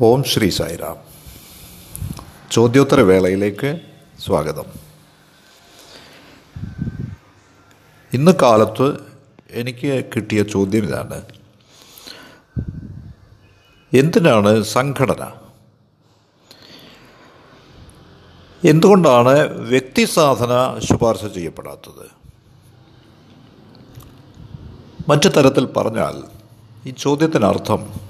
ഓം ശ്രീ സായിറാം. ചോദ്യോത്തര വേളയിലേക്ക് സ്വാഗതം. ഇന്ന് കാലത്ത് എനിക്ക് കിട്ടിയ ചോദ്യം ഇതാണ്. എന്തിനാണ് സംഘടന? എന്തുകൊണ്ടാണ് വ്യക്തി സാധന ശുപാർശ ചെയ്യപ്പെടാത്തത്? മറ്റു തരത്തിൽ പറഞ്ഞാൽ ഈ ചോദ്യത്തിനർത്ഥം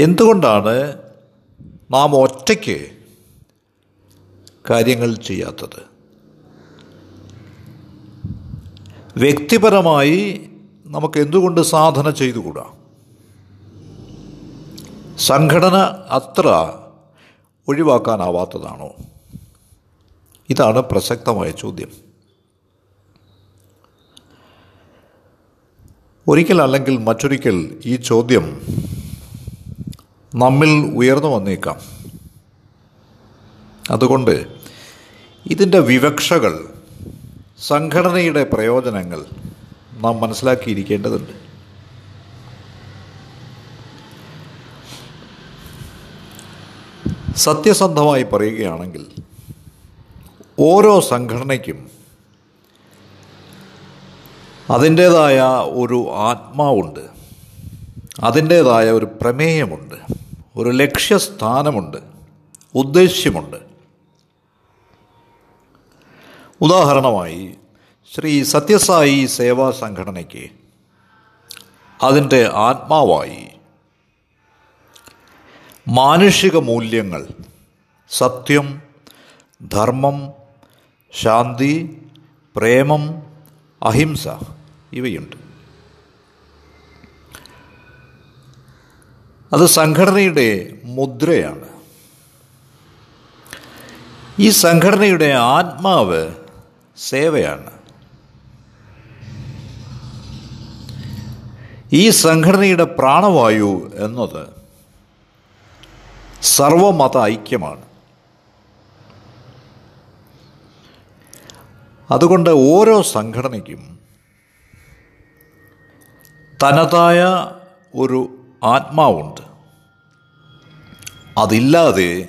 എന്തുകൊണ്ടാണ് നാം ഒറ്റയ്ക്ക് കാര്യങ്ങൾ ചെയ്യാത്തത്? വ്യക്തിപരമായി നമുക്ക് എന്തുകൊണ്ട് സാധന ചെയ്തുകൂടാ? സംഘടന അത്ര ഒഴിവാക്കാനാവാത്തതാണോ? ഇതാണ് പ്രസക്തമായ ചോദ്യം. ഒരിക്കൽ അല്ലെങ്കിൽ മറ്റൊരിക്കൽ ഈ ചോദ്യം നമ്മിൽ ഉയർന്നു വന്നേക്കാം. അതുകൊണ്ട് ഇതിന്റെ വിവക്ഷകൾ സംഘടനയുടെ പ്രയോജനങ്ങൾ നാം മനസ്സിലാക്കിയിരിക്കേണ്ടതുണ്ട്. സത്യസന്ധമായി പറയുകയാണെങ്കിൽ ഓരോ സംഘടനയ്ക്കും അതിന്റേതായ ഒരു ആത്മാവുണ്ട് അതിന്റേതായ ഒരു പ്രമേയമുണ്ട്. ഒരു ലക്ഷ്യസ്ഥാനമുണ്ട് ഉദ്ദേശ്യമുണ്ട്. ഉദാഹരണമായി ശ്രീ സത്യസായി സേവാ സംഘടനയ്ക്ക് അതിന്റെ ആത്മാവായി മാനുഷിക മൂല്യങ്ങൾ സത്യം ധർമ്മം ശാന്തി പ്രേമം അഹിംസ ഇവയുണ്ട്. അത് സംഘടനയുടെ മുദ്രയാണ്. ഈ സംഘടനയുടെ ആത്മാവ് സേവയാണ്. ഈ സംഘടനയുടെ പ്രാണവായു എന്നത് സർവമത ഐക്യമാണ്. അതുകൊണ്ട് ഓരോ സംഘടനയ്ക്കും തനതായ ഒരു ആത്മാവുണ്ട്. അതില്ലാതെ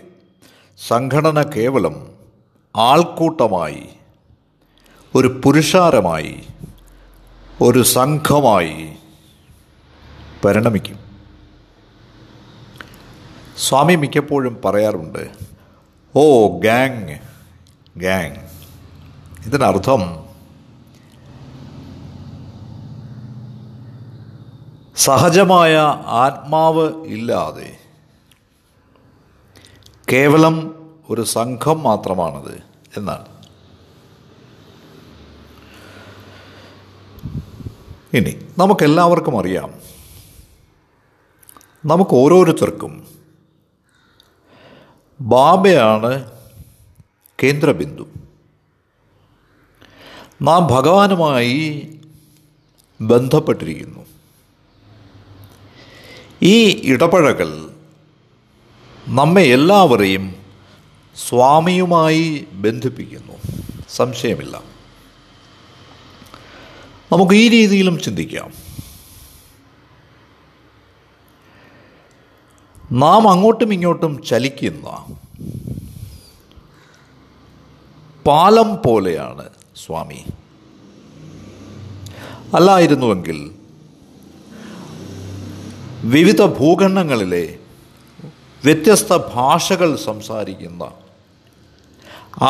സംഘടന കേവലം ആൾക്കൂട്ടമായി ഒരു പുരുഷാരമായി ഒരു സംഘമായി പരിണമിക്കും. സ്വാമി മിക്കപ്പോഴും പറയാറുണ്ട് ഓ ഗാങ് ഗാങ്. ഇതിനർത്ഥം സഹജമായ ആത്മാവ് ഇല്ലാതെ. കേവലം ഒരു സംഘം മാത്രമാണത് എന്നാണ്. ഇനി നമുക്കെല്ലാവർക്കും അറിയാം. നമുക്ക് ഓരോരുത്തർക്കും ബാബയാണ് കേന്ദ്രബിന്ദു. നാം ഭഗവാനുമായി ബന്ധപ്പെട്ടിരിക്കുന്നു. ഈ ഇടപഴകൽ നമ്മെ എല്ലാവരെയും സ്വാമിയുമായി ബന്ധിപ്പിക്കുന്നു. സംശയമില്ല. നമുക്ക് ഈ രീതിയിലും ചിന്തിക്കാം. നാം അങ്ങോട്ടും ഇങ്ങോട്ടും ചലിക്കുന്ന പാലം പോലെയാണ് സ്വാമി. അല്ലായിരുന്നുവെങ്കിൽ വിവിധ ഭൂഖണ്ഡങ്ങളിലെ വ്യത്യസ്ത ഭാഷകൾ സംസാരിക്കുന്ന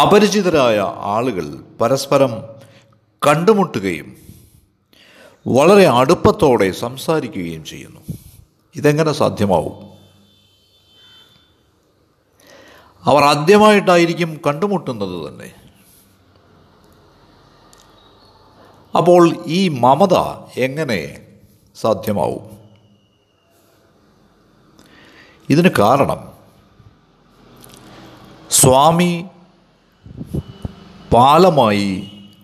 അപരിചിതരായ ആളുകൾ പരസ്പരം കണ്ടുമുട്ടുകയും വളരെ അടുപ്പത്തോടെ സംസാരിക്കുകയും ചെയ്യുന്നു. ഇതെങ്ങനെ സാധ്യമാവും? അവർ ആദ്യമായിട്ടായിരിക്കും കണ്ടുമുട്ടുന്നത് തന്നെ. അപ്പോൾ ഈ മമത എങ്ങനെ സാധ്യമാവും? ഇതിന് കാരണം സ്വാമി പാലമായി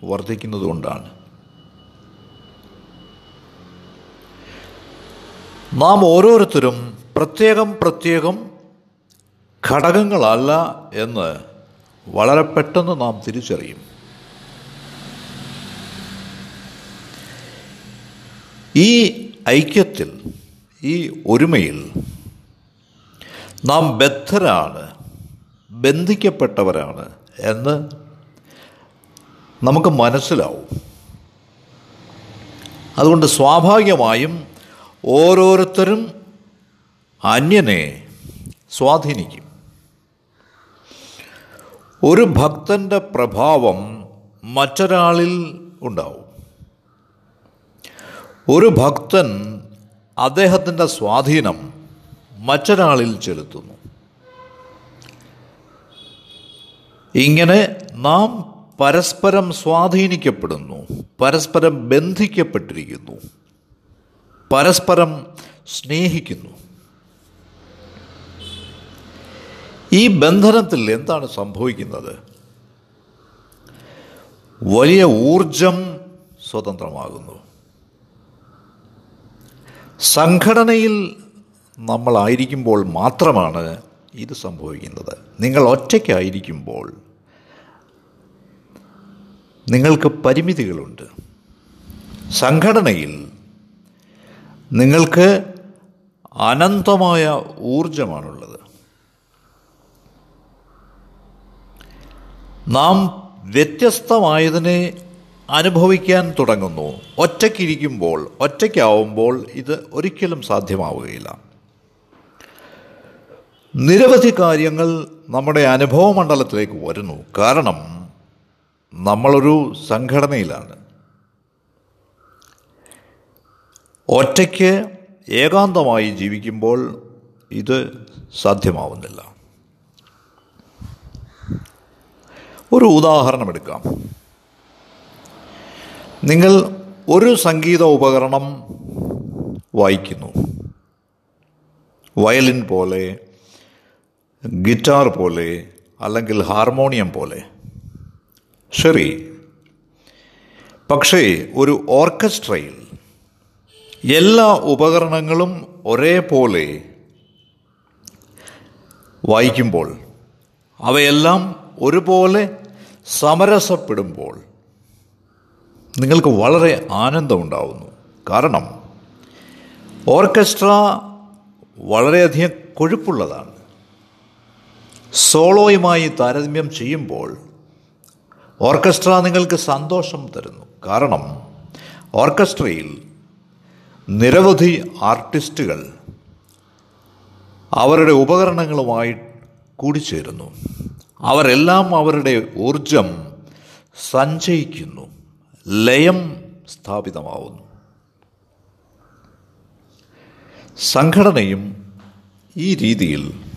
വർദ്ധിക്കുന്നതുകൊണ്ടാണ് നാം ഓരോരുത്തരും പ്രത്യേകം പ്രത്യേകം ഘടകങ്ങളല്ല എന്ന് വളരെ പെട്ടെന്ന് നാം തിരിച്ചറിയും. ഈ ഐക്യത്തിൽ ഈ ഒരുമയിൽ നാം ബദ്ധരാണ് ബന്ധിക്കപ്പെട്ടവരാണ് എന്ന് നമുക്ക് മനസ്സിലാവും. അതുകൊണ്ട് സ്വാഭാവികമായും ഓരോരുത്തരും അന്യനെ സ്വാധീനിക്കും. ഒരു ഭക്തന്റെ പ്രഭാവം മറ്റൊരാളിൽ ഉണ്ടാവും. ഒരു ഭക്തൻ അദ്ദേഹത്തിന്റെ സ്വാധീനം മറ്റൊരാളിൽ ചെലുത്തുന്നു. ഇങ്ങനെ നാം പരസ്പരം സ്വാധീനിക്കപ്പെടുന്നു പരസ്പരം ബന്ധിക്കപ്പെട്ടിരിക്കുന്നു പരസ്പരം സ്നേഹിക്കുന്നു. ഈ ബന്ധനത്തിൽ എന്താണ് സംഭവിക്കുന്നത്? വലിയ ഊർജം സ്വതന്ത്രമാകുന്നു. സംഘടനയിൽ നമ്മളായിരിക്കുമ്പോൾ മാത്രമാണ് ഇത് സംഭവിക്കുന്നത്. നിങ്ങൾ ഒറ്റയ്ക്കായിരിക്കുമ്പോൾ നിങ്ങൾക്ക് പരിമിതികളുണ്ട്. സംഘടനയിൽ നിങ്ങൾക്ക് അനന്തമായ ഊർജമാണുള്ളത് നാം വ്യത്യസ്തമായതിനെ അനുഭവിക്കാൻ തുടങ്ങുന്നു. ഒറ്റയ്ക്കിരിക്കുമ്പോൾ ഒറ്റയ്ക്കാവുമ്പോൾ ഇത് ഒരിക്കലും സാധ്യമാവുകയില്ല. നിരവധി കാര്യങ്ങൾ നമ്മുടെ അനുഭവ മണ്ഡലത്തിലേക്ക് വരുന്നു. കാരണം നമ്മളൊരു സംഘടനയിലാണ്. ഒറ്റയ്ക്ക് ഏകാന്തമായി ജീവിക്കുമ്പോൾ ഇത് സാധ്യമാവുന്നില്ല. ഒരു ഉദാഹരണമെടുക്കാം നിങ്ങൾ ഒരു സംഗീത ഉപകരണം വായിക്കുന്നു. വയലിൻ പോലെ ഗിറ്റാർ പോലെ അല്ലെങ്കിൽ ഹാർമോണിയം പോലെ. ശരി. പക്ഷേ ഒരു ഓർക്കസ്ട്രയിൽ എല്ലാ ഉപകരണങ്ങളും ഒരേപോലെ വായിക്കുമ്പോൾ അവയെല്ലാം ഒരുപോലെ സമരസപ്പെടുമ്പോൾ നിങ്ങൾക്ക് വളരെ ആനന്ദമുണ്ടാവുന്നു. കാരണം ഓർക്കസ്ട്ര വളരെയധികം കൊഴുപ്പുള്ളതാണ്. സോളോയുമായി താരതമ്യം ചെയ്യുമ്പോൾ ഓർക്കസ്ട്ര നിങ്ങൾക്ക് സന്തോഷം തരുന്നു. കാരണം ഓർക്കസ്ട്രയിൽ നിരവധി ആർട്ടിസ്റ്റുകൾ അവരുടെ ഉപകരണങ്ങളുമായി കൂടിച്ചേരുന്നു. അവരെല്ലാം അവരുടെ ഊർജം സഞ്ചയിക്കുന്നു. ലയം സ്ഥാപിതമാവുന്നു. സംഘടനയും ഈ രീതിയിൽ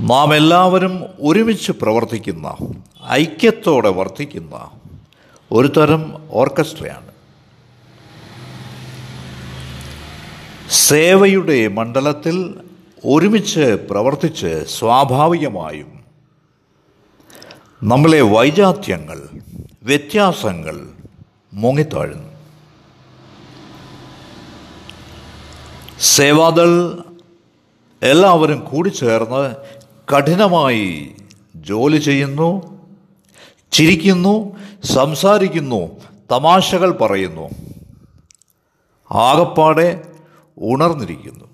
നാം എല്ലാവരും ഒരുമിച്ച് പ്രവർത്തിക്കുന്ന ഐക്യത്തോടെ വർത്തിക്കുന്ന ഒരു തരം ഓർക്കസ്ട്രയാണ്. സേവയുടെ മണ്ഡലത്തിൽ ഒരുമിച്ച് പ്രവർത്തിച്ച് സ്വാഭാവികമായും നമ്മളെ വൈജാത്യങ്ങൾ വ്യത്യാസങ്ങൾ മുങ്ങിത്താഴുന്നു. സേവാദൾ എല്ലാവരും കൂടിച്ചേർന്ന് കഠിനമായി ജോലി ചെയ്യുന്നു ചിരിക്കുന്നു സംസാരിക്കുന്നു തമാശകൾ പറയുന്നു. ആകപ്പാടെ ഉണർന്നിരിക്കുന്നു.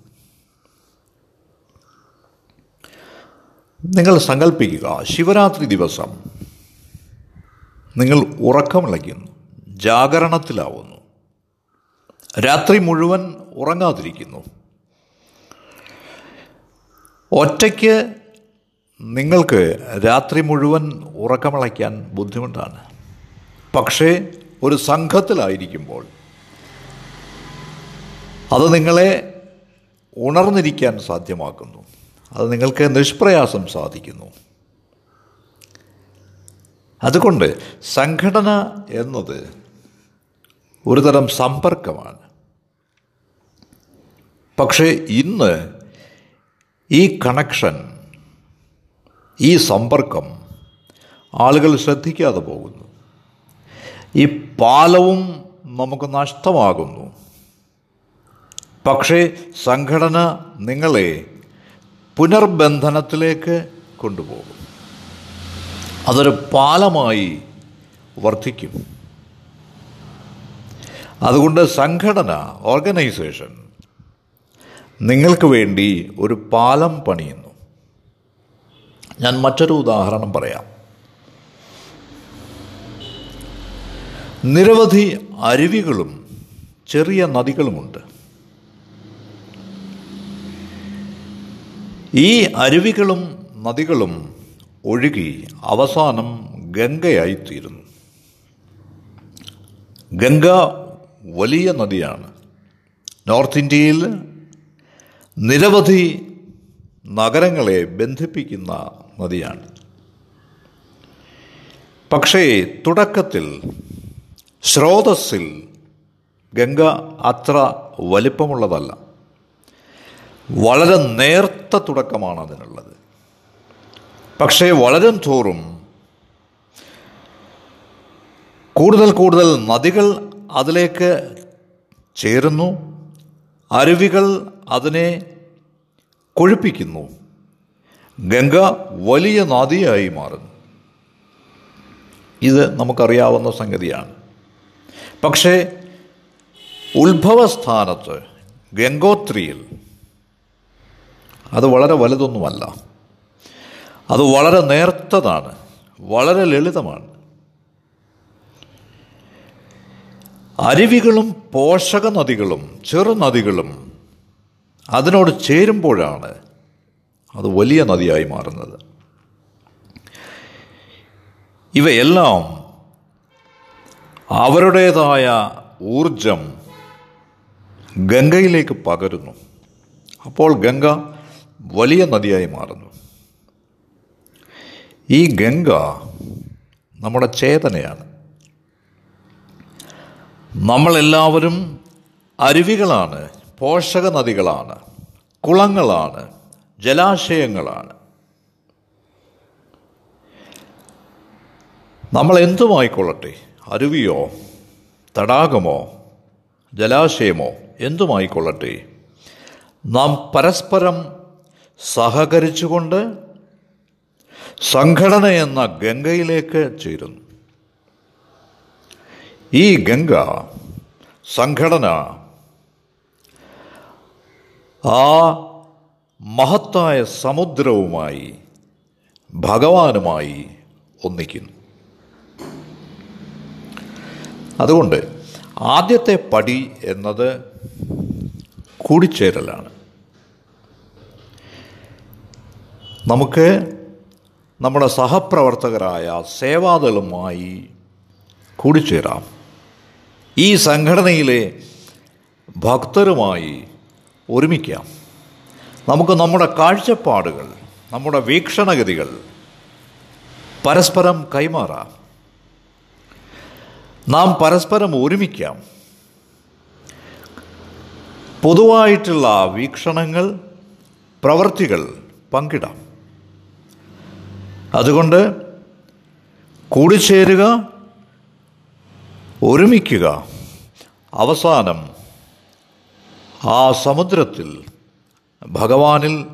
നിങ്ങൾ സങ്കല്പിക്കുക ശിവരാത്രി ദിവസം നിങ്ങൾ ഉറക്കമിളയ്ക്കുന്നു ജാഗരണത്തിലാവുന്നു. രാത്രി മുഴുവൻ ഉറങ്ങാതിരിക്കുന്നു. ഒറ്റയ്ക്ക് നിങ്ങൾക്ക് രാത്രി മുഴുവൻ ഉറക്കമിളയ്ക്കാൻ ബുദ്ധിമുട്ടാണ്. പക്ഷേ ഒരു സംഘത്തിലായിരിക്കുമ്പോൾ അത് നിങ്ങളെ ഉണർന്നിരിക്കാൻ സാധ്യമാക്കുന്നു. അത് നിങ്ങൾക്ക് നിഷ്പ്രയാസം സാധിക്കുന്നു. അതുകൊണ്ട് സംഘടന എന്നത് ഒരു തരം സമ്പർക്കമാണ്. പക്ഷേ ഇന്ന് ഈ കണക്ഷൻ ഈ സമ്പർക്കം ആളുകൾ ശ്രദ്ധിക്കാതെ പോകുന്നു. ഈ പാലവും നമുക്ക് നഷ്ടമാകുന്നു. പക്ഷേ സംഘടന നിങ്ങളെ പുനർബന്ധനത്തിലേക്ക് കൊണ്ടുപോകും. അതൊരു പാലമായി വർദ്ധിക്കും. അതുകൊണ്ട് സംഘടന ഓർഗനൈസേഷൻ നിങ്ങൾക്ക് വേണ്ടി ഒരു പാലം പണിയുന്നു. ഞാൻ മറ്റൊരു ഉദാഹരണം പറയാം. നിരവധി അരുവികളും ചെറിയ നദികളുമുണ്ട്. ഈ അരുവികളും നദികളും ഒഴുകി അവസാനം ഗംഗയായിത്തീരുന്നു. ഗംഗ വലിയ നദിയാണ്. നോർത്ത് ഇന്ത്യയിൽ നിരവധി നഗരങ്ങളെ ബന്ധിപ്പിക്കുന്ന നദിയാണ്. പക്ഷേ തുടക്കത്തിൽ സ്രോതസ്സിൽ ഗംഗ അത്ര വലിപ്പമുള്ളതല്ല. വളരെ നേർത്ത തുടക്കമാണ് അതിനുള്ളത്. പക്ഷേ വളരും തോറും കൂടുതൽ കൂടുതൽ നദികൾ അതിലേക്ക് ചേരുന്നു. അരുവികൾ അതിനെ കൊഴുപ്പിക്കുന്നു. ഗംഗ വലിയ നദിയായി മാറുന്നു. ഇത് നമുക്കറിയാവുന്ന സംഗതിയാണ്. പക്ഷേ ഉത്ഭവസ്ഥാനത്ത് ഗംഗോത്രിയിൽ അത് വളരെ വലുതൊന്നുമല്ല. അത് വളരെ നേർത്തതാണ് വളരെ ലളിതമാണ്. അരുവികളും പോഷക നദികളും ചെറുനദികളും അതിനോട് ചേരുമ്പോഴാണ് അത് വലിയ നദിയായി മാറുന്നത്. ഇവയെല്ലാം അവരുടേതായ ഊർജം ഗംഗയിലേക്ക് പകരുന്നു. അപ്പോൾ ഗംഗ വലിയ നദിയായി മാറുന്നു. ഈ ഗംഗ നമ്മുടെ ചേതനയാണ്. നമ്മളെല്ലാവരും അരുവികളാണ് പോഷക നദികളാണ് കുളങ്ങളാണ്. ജലാശയങ്ങളാണ്. നമ്മൾ എന്തുമായിക്കൊള്ളട്ടെ? അരുവിയോ തടാകമോ ജലാശയമോ എന്തുമായിക്കൊള്ളട്ടെ? നാം പരസ്പരം സഹകരിച്ചുകൊണ്ട് സംഘടന എന്ന ഗംഗയിലേക്ക് ചേരുന്നു. ഈ ഗംഗ സംഘടന ആ മഹത്തായ സമുദ്രവുമായി ഭഗവാനുമായി ഒന്നിക്കുന്നു. അതുകൊണ്ട് ആദ്യത്തെ പടി എന്നത് കൂടിച്ചേരലാണ്. നമുക്ക് നമ്മുടെ സഹപ്രവർത്തകരായ സേവാദളുമായി കൂടിച്ചേരാം. ഈ സംഘടനയിലെ ഭക്തരുമായി ഒരുമിക്കാം. നമുക്ക് നമ്മുടെ കാഴ്ചപ്പാടുകൾ നമ്മുടെ വീക്ഷണഗതികൾ പരസ്പരം കൈമാറാം. നാം പരസ്പരം ഒരുമിക്കാം. പൊതുവായിട്ടുള്ള വീക്ഷണങ്ങൾ പ്രവൃത്തികൾ പങ്കിടാം. അതുകൊണ്ട് കൂടിച്ചേരുക ഒരുമിക്കുക. അവസാനം ആ സമുദ്രത്തിൽ ഭഗവാനിൽ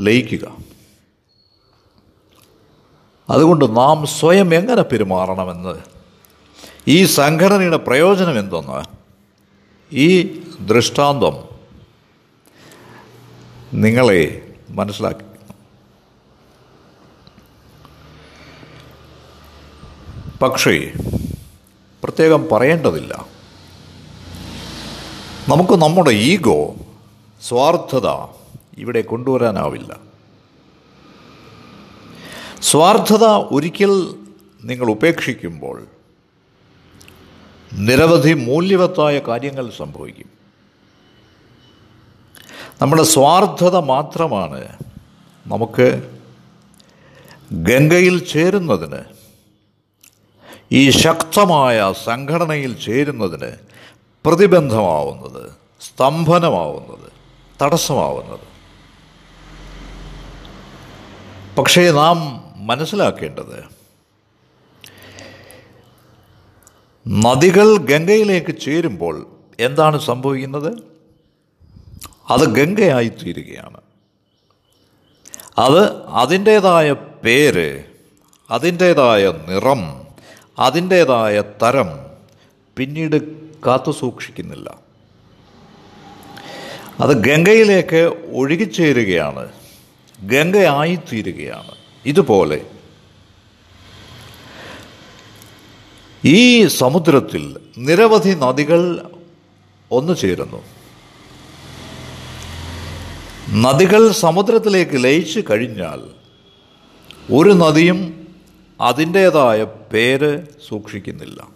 ലയിക്കുക. അതുകൊണ്ട് നാം സ്വയം എങ്ങനെ പെരുമാറണമെന്ന്? ഈ സംഘടനയുടെ പ്രയോജനം എന്തെന്ന്? ഈ ദൃഷ്ടാന്തം നിങ്ങളെ മനസ്സിലാക്കി. പക്ഷേ പ്രത്യേകം പറയേണ്ടതില്ല. നമുക്ക് നമ്മുടെ ഈഗോ സ്വാർത്ഥത ഇവിടെ കൊണ്ടുവരാനാവില്ല. സ്വാർത്ഥത ഒരിക്കൽ നിങ്ങൾ ഉപേക്ഷിക്കുമ്പോൾ നിരവധി മൂല്യവത്തായ കാര്യങ്ങൾ സംഭവിക്കും. നമ്മുടെ സ്വാർത്ഥത മാത്രമാണ് നമുക്ക് ഗംഗയിൽ ചേരുന്നതിന് ഈ ശക്തമായ സംഘടനയിൽ ചേരുന്നതിന് പ്രതിബന്ധമാവുന്നത് സ്തംഭനമാവുന്നത്. തടസ്സമാവുന്നത്. പക്ഷേ നാം മനസ്സിലാക്കേണ്ടത് നദികൾ ഗംഗയിലേക്ക് ചേരുമ്പോൾ എന്താണ് സംഭവിക്കുന്നത്? അത് ഗംഗയായി തീരുകയാണ്. അത് അതിന്റേതായ പേര് അതിന്റേതായ നിറം അതിന്റേതായ തരം പിന്നീട് കാത്തു സൂക്ഷിക്കുന്നില്ല അത് ഗംഗയിലേക്ക് ഒഴുകിച്ചേരുകയാണ്. ഗംഗയായിത്തീരുകയാണ്. ഇതുപോലെ ഈ സമുദ്രത്തിൽ നിരവധി നദികൾ ഒന്നു ചേരുന്നു. നദികൾ സമുദ്രത്തിലേക്ക് ലയിച്ചു കഴിഞ്ഞാൽ ഒരു നദിയും അതിന്റേതായ പേര് സൂക്ഷിക്കുന്നില്ല.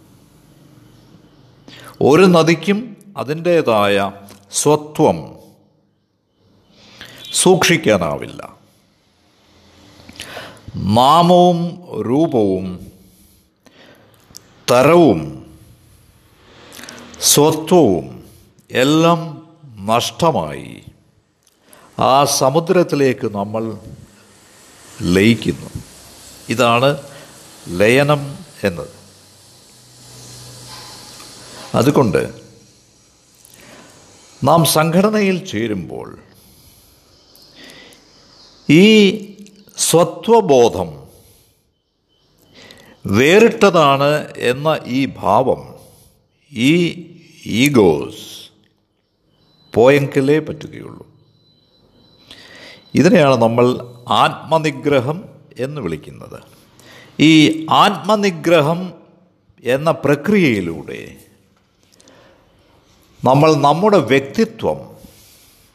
ഒരു നദിക്കും അതിന്റേതായ സ്വത്വം സൂക്ഷിക്കാനാവില്ല. നാമവും രൂപവും തരവും സ്വത്വവും എല്ലാം നഷ്ടമായി ആ സമുദ്രത്തിലേക്ക് നമ്മൾ ലയിക്കുന്നു. ഇതാണ് ലയനം എന്നത്. അതുകൊണ്ട് നാം സംഘടനയിൽ ചേരുമ്പോൾ ഈ സ്വത്വബോധം വേറിട്ടതാണ് എന്ന ഈ ഭാവം ഈ ഈഗോസ് പോയെങ്കിലേ പറ്റുകയുള്ളൂ. ഇതിനെയാണ് നമ്മൾ ആത്മനിഗ്രഹം എന്ന് വിളിക്കുന്നത്. ഈ ആത്മനിഗ്രഹം എന്ന പ്രക്രിയയിലൂടെ നമ്മൾ നമ്മുടെ വ്യക്തിത്വം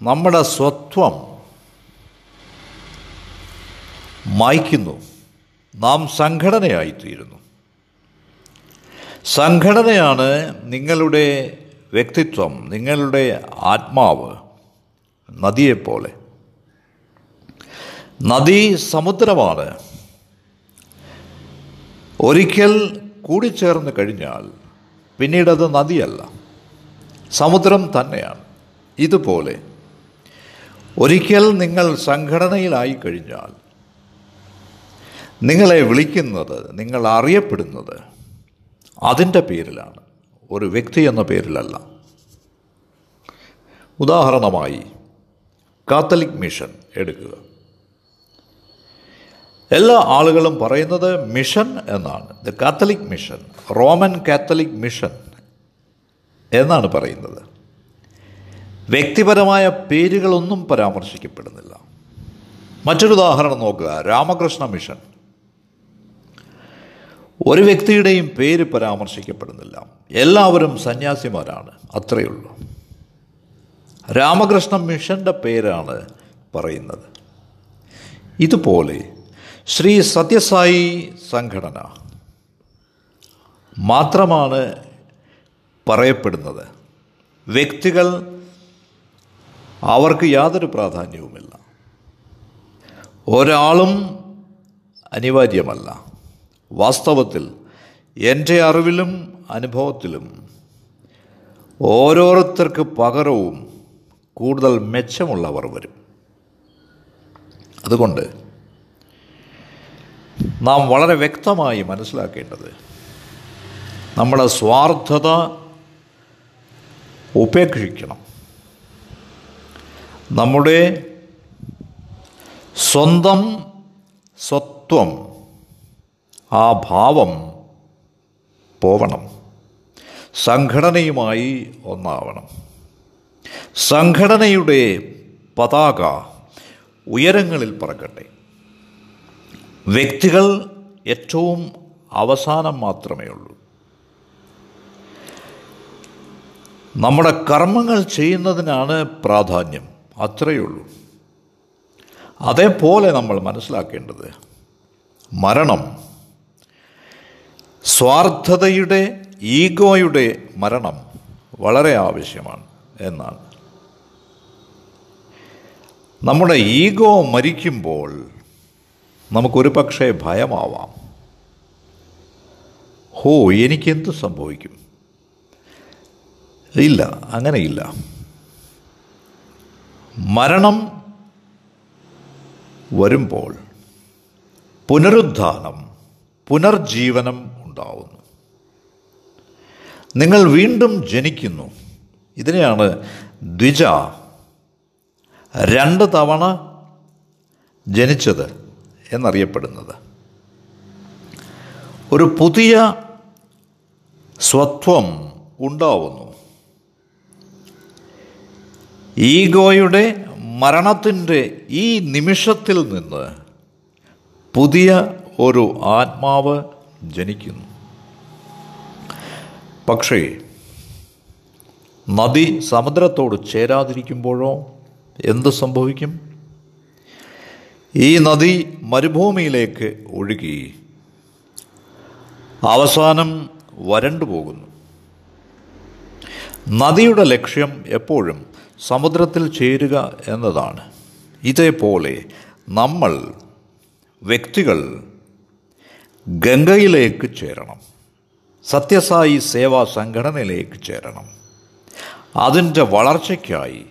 നമ്മുടെ സ്വത്വം മായ്ക്കുന്നു. നാം സംഘടനയായിത്തീരുന്നു. സംഘടനയാണ് നിങ്ങളുടെ വ്യക്തിത്വം നിങ്ങളുടെ ആത്മാവ് നദിയെപ്പോലെ. നദി സമുദ്രമാണ്. ഒരിക്കൽ കൂടിച്ചേർന്ന് കഴിഞ്ഞാൽ പിന്നീടത് നദിയല്ല. സമുദ്രം തന്നെയാണ്. ഇതുപോലെ ഒരിക്കൽ നിങ്ങൾ സംഘടനയിലായി കഴിഞ്ഞാൽ നിങ്ങളെ വിളിക്കുന്നത് നിങ്ങൾ അറിയപ്പെടുന്നത് അതിന്റെ പേരിലാണ്. ഒരു വ്യക്തി എന്ന പേരിലല്ല. ഉദാഹരണമായി കാത്തലിക് മിഷൻ എടുക്കുക. എല്ലാ ആളുകളും പറയുന്നത് മിഷൻ എന്നാണ്. The Catholic mission Roman Catholic mission. എന്നാണ് പറയുന്നത്. വ്യക്തിപരമായ പേരുകളൊന്നും പരാമർശിക്കപ്പെടുന്നില്ല. മറ്റൊരു ഉദാഹരണം നോക്കുക. രാമകൃഷ്ണ മിഷൻ. ഒരു വ്യക്തിയുടെയും പേര് പരാമർശിക്കപ്പെടുന്നില്ല. എല്ലാവരും സന്യാസിമാരാണ്. അത്രയേ ഉള്ളൂ. രാമകൃഷ്ണ മിഷന്റെ പേരാണ് പറയുന്നത്. ഇതുപോലെ ശ്രീ സത്യസായി സംഘടന മാത്രമാണ് പറയപ്പെടുന്നത്. വ്യക്തികൾ അവർക്ക് യാതൊരു പ്രാധാന്യവുമില്ല. ഒരാളും അനിവാര്യമല്ല. വാസ്തവത്തിൽ എന്റെ അറിവിലും അനുഭവത്തിലും ഓരോരുത്തർക്ക് പകരവും കൂടുതൽ മെച്ചമുള്ളവർ വരും. അതുകൊണ്ട് നാം വളരെ വ്യക്തമായി മനസ്സിലാക്കേണ്ടത് നമ്മുടെ സ്വാർത്ഥത ഉപേക്ഷിക്കണം. നമ്മുടെ സ്വന്തം സ്വത്വം ആ ഭാവം പോവണം. സംഘടനയുമായി ഒന്നാവണം. സംഘടനയുടെ പതാക ഉയരങ്ങളിൽ പറക്കട്ടെ. വ്യക്തികൾ ഏറ്റവും അവസാനം മാത്രമേ ഉള്ളൂ. നമ്മുടെ കർമ്മങ്ങൾ ചെയ്യുന്നതിനാണ് പ്രാധാന്യം. അത്രയേ ഉള്ളൂ. അതേപോലെ നമ്മൾ മനസ്സിലാക്കേണ്ടത് മരണം. സ്വാർത്ഥതയുടെ ഈഗോയുടെ മരണം വളരെ ആവശ്യമാണ് എന്നാണ്. നമ്മുടെ ഈഗോ മരിക്കുമ്പോൾ നമുക്കൊരു പക്ഷേ ഭയമാവാം. ഹോ എനിക്കെന്ത് സംഭവിക്കും? ഇല്ല അങ്ങനെയില്ല. മരണം വരുമ്പോൾ പുനരുദ്ധാനം പുനർജീവനം ഉണ്ടാവുന്നു. നിങ്ങൾ വീണ്ടും ജനിക്കുന്നു. ഇതിനെയാണ് ദ്വിജ രണ്ട് തവണ ജനിച്ചത് എന്നറിയപ്പെടുന്നത്. ഒരു പുതിയ സ്വത്വം ഉണ്ടാവുന്നു. ഈഗോയുടെ മരണത്തിന്റെ ഈ നിമിഷത്തിൽ നിന്ന് പുതിയ ഒരു ആത്മാവ് ജനിക്കുന്നു. പക്ഷേ നദി സമുദ്രത്തോട് ചേരാതിരിക്കുമ്പോഴോ എന്ത് സംഭവിക്കും? ഈ നദി മരുഭൂമിയിലേക്ക് ഒഴുകി അവസാനം വരണ്ടു പോകുന്നു നദിയുടെ ലക്ഷ്യം എപ്പോഴും സമുദ്രത്തിൽ ചേരുക എന്നതാണ്. ഇതേപോലെ നമ്മൾ വ്യക്തികൾ ഗംഗയിലേക്ക് ചേരണം. സത്യസായി സേവാ സംഘടനയിലേക്ക് ചേരണം. അതിന്റെ വളർച്ചയ്ക്കായി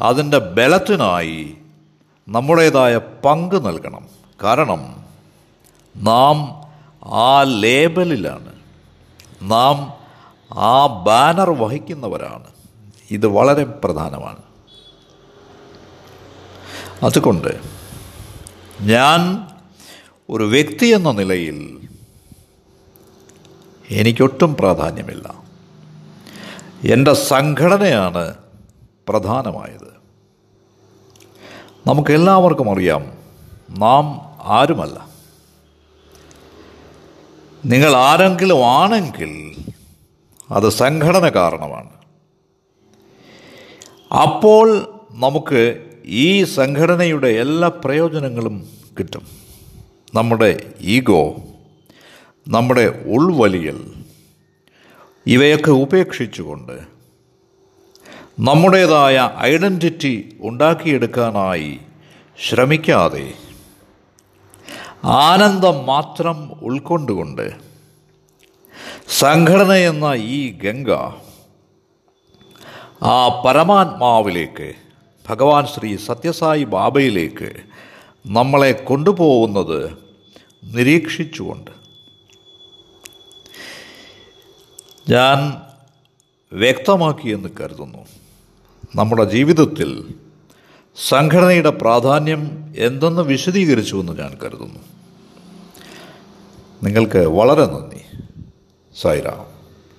അതിന്റെ ബലത്തിനായി നമ്മുടേതായ പങ്ക് നൽകണം. കാരണം നാം ആ ലേബലിലാണ്. നാം ആ ബാനർ വഹിക്കുന്നവരാണ്. ഇത് വളരെ പ്രധാനമാണ്. അതുകൊണ്ട് ഞാൻ ഒരു വ്യക്തി എന്ന നിലയിൽ എനിക്കൊട്ടും പ്രാധാന്യമില്ല. എന്റെ സംഘടനയാണ് പ്രധാനമായത്. നമുക്കെല്ലാവർക്കും അറിയാം നാം ആരുമല്ല. നിങ്ങൾ ആരെങ്കിലും ആണെങ്കിൽ അത് സംഘടന കാരണമാണ്. അപ്പോൾ നമുക്ക് ഈ സംഘടനയുടെ എല്ലാ പ്രയോജനങ്ങളും കിട്ടും. നമ്മുടെ ഈഗോ നമ്മുടെ ഉൾവലിയൽ ഇവയൊക്കെ ഉപേക്ഷിച്ചുകൊണ്ട് നമ്മുടേതായ ഐഡന്റിറ്റി ഉണ്ടാക്കിയെടുക്കാനായി ശ്രമിക്കാതെ ആനന്ദം മാത്രം ഉൾക്കൊണ്ടുകൊണ്ട് സംഘടനയെന്ന ഈ ഗംഗ ആ പരമാത്മാവിലേക്ക് ഭഗവാൻ ശ്രീ സത്യസായി ബാബയിലേക്ക് നമ്മളെ കൊണ്ടുപോകുന്നത് നിരീക്ഷിച്ചുകൊണ്ട്. ഞാൻ വ്യക്തമാക്കിയെന്ന് കരുതുന്നു. നമ്മുടെ ജീവിതത്തിൽ സംഘടനയുടെ പ്രാധാന്യം എന്തെന്ന് വിശദീകരിച്ചുവെന്ന് ഞാൻ കരുതുന്നു. നിങ്ങൾക്ക് വളരെ നന്ദി. സായിരാം